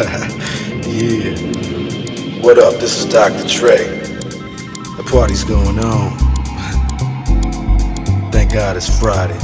yeah. What up? This is Dr. Trey. The party's going on. Thank God it's Friday.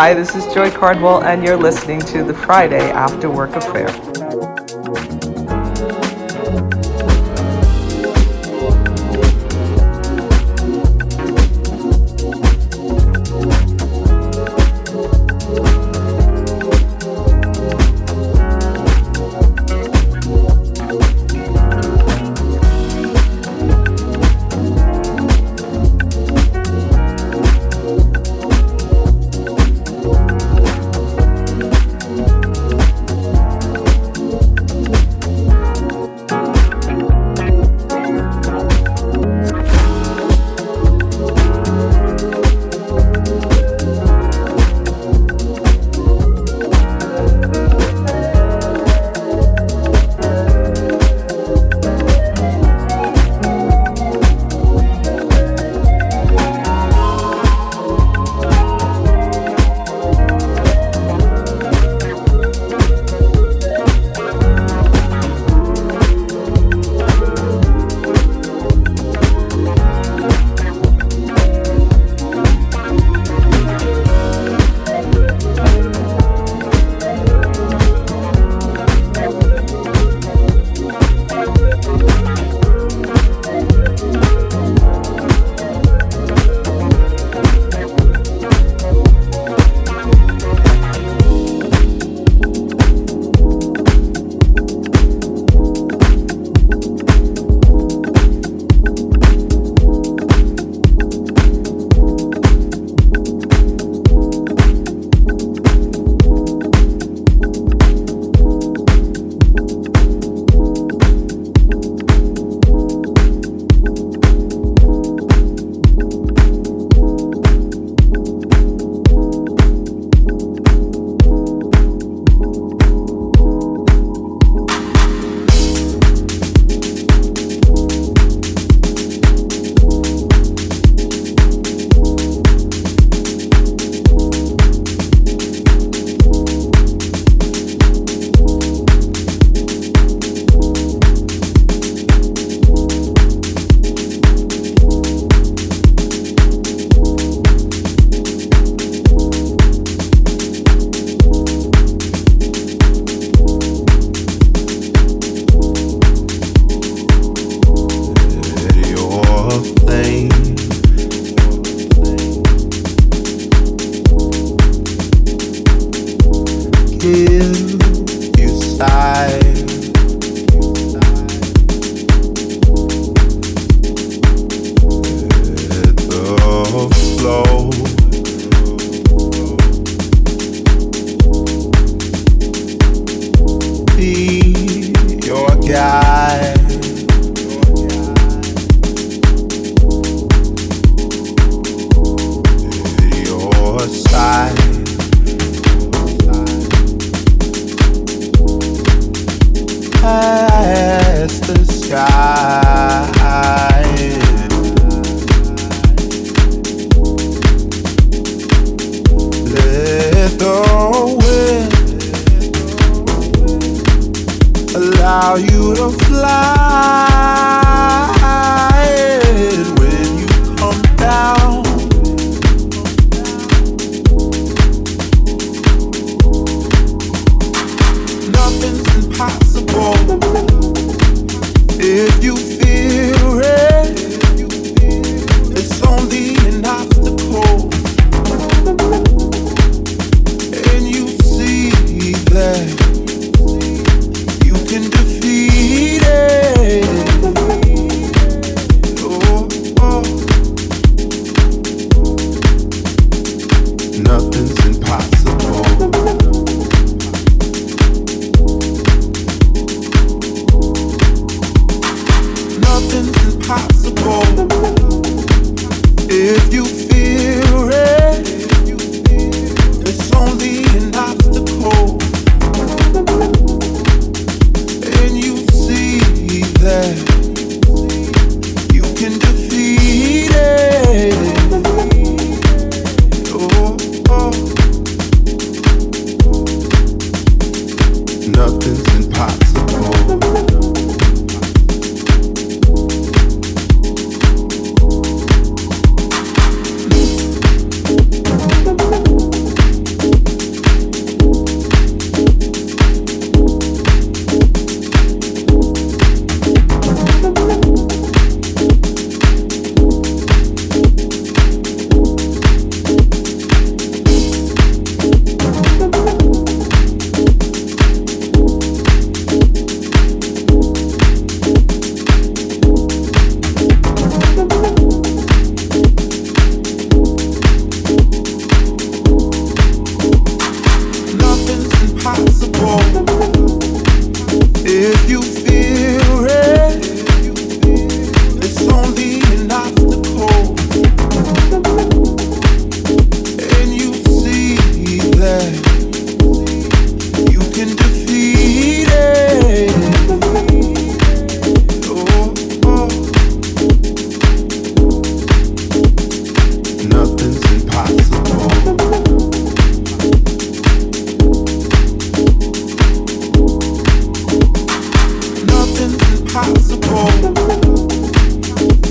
Hi, this is Joi Cardwell, and you're listening to the Friday After Work Affair. if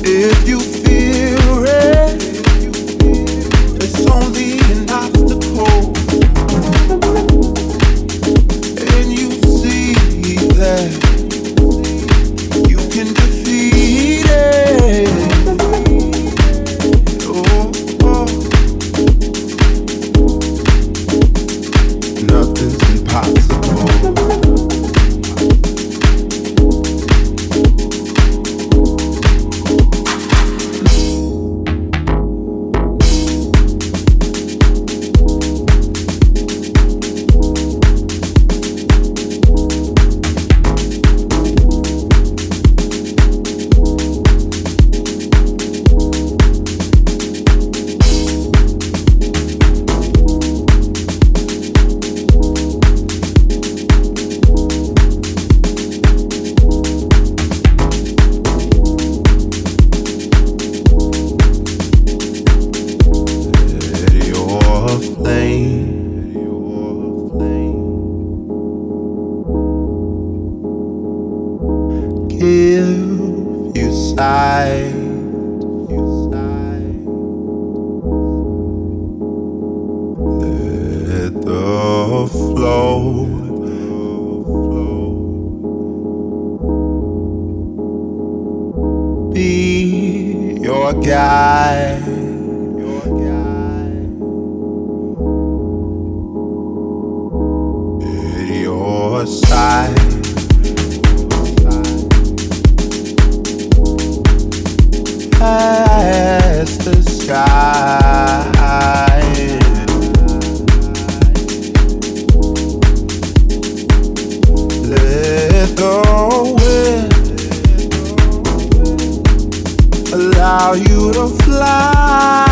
If you feel it, it's only allow you to fly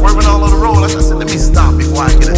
swerving all on the road. I said, let me stop before I get a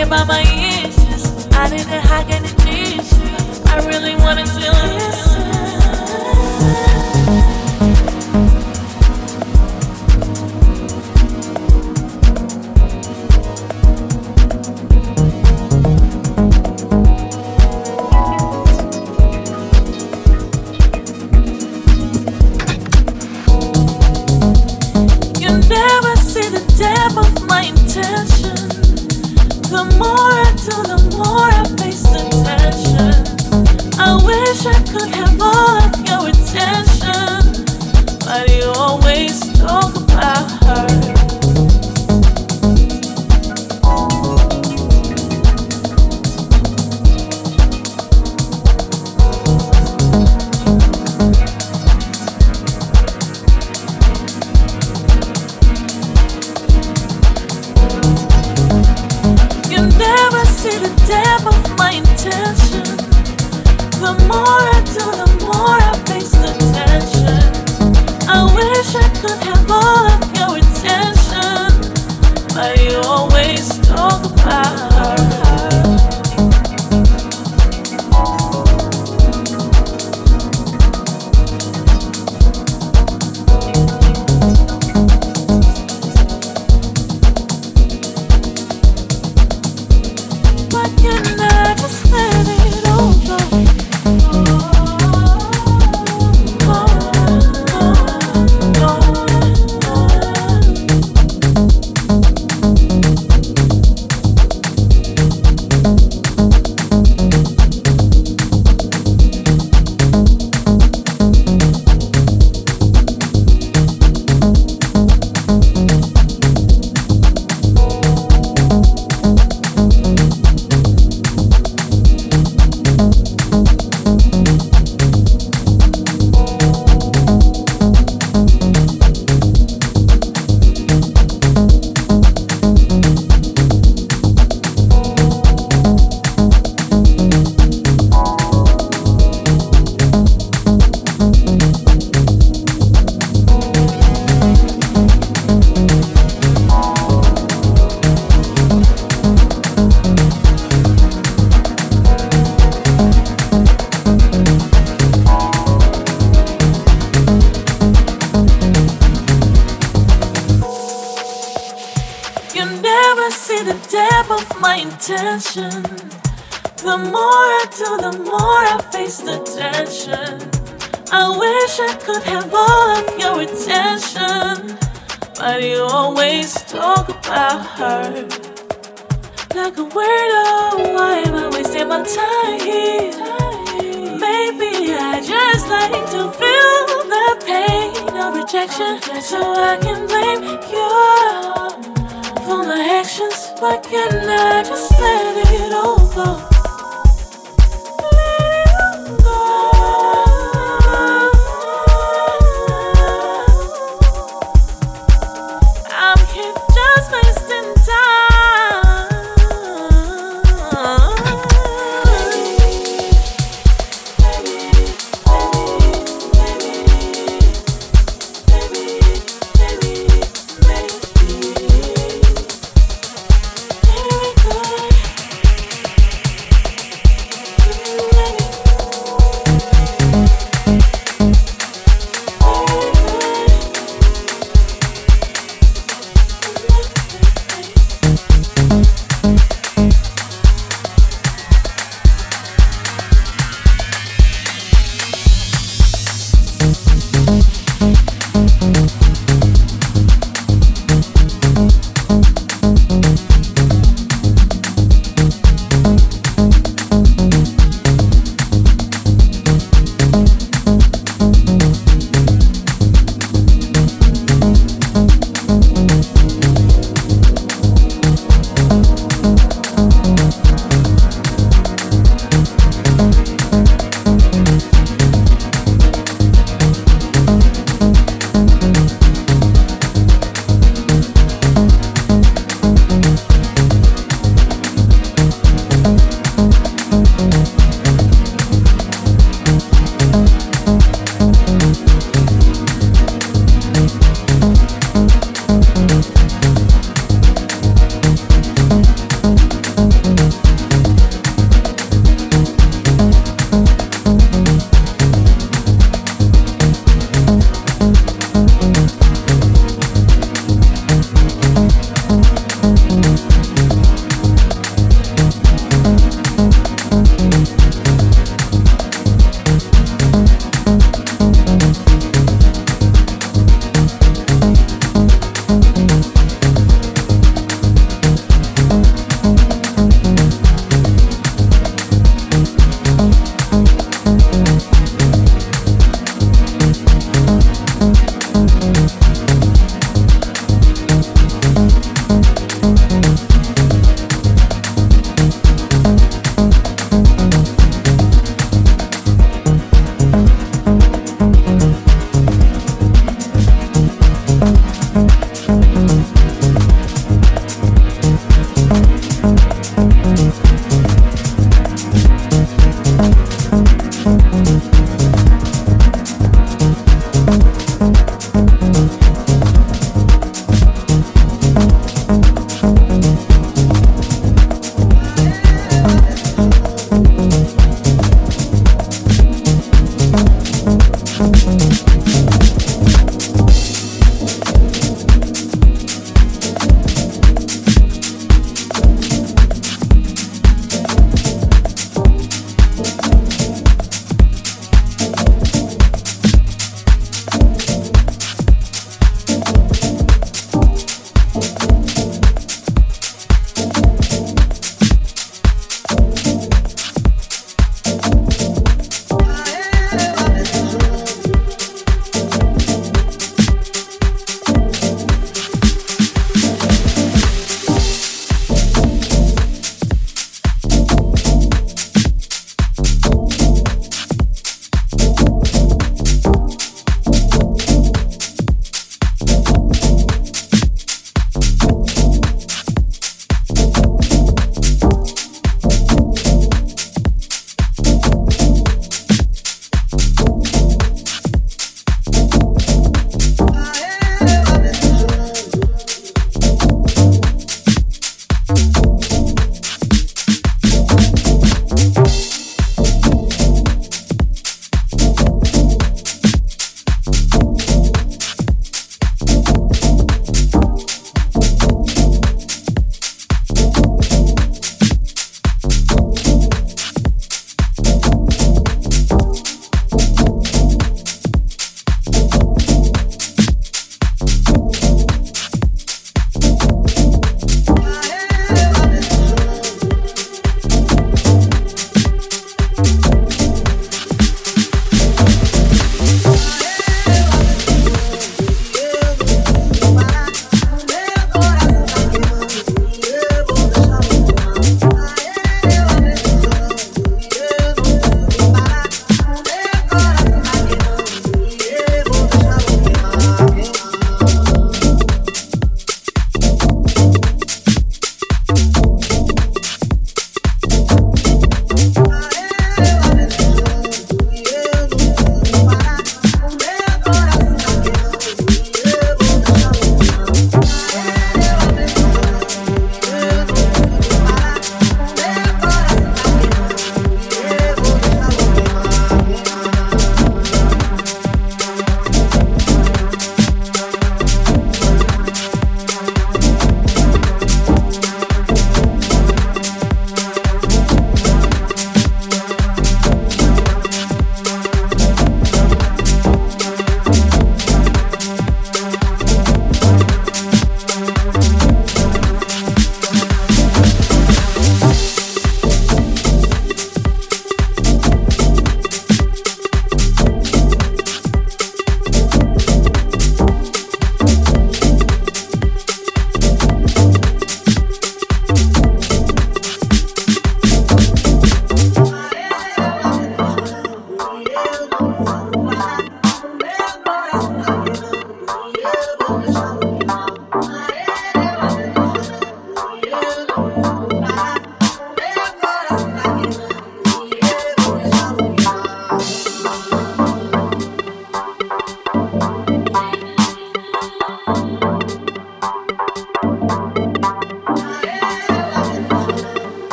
about my issues. I didn't hug.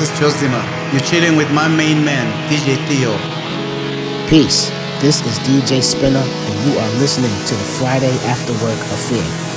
Is Josima. You're chilling with my main man, DJ Theo. Peace. This is DJ Spinner, and you are listening to the Friday After Work Affair.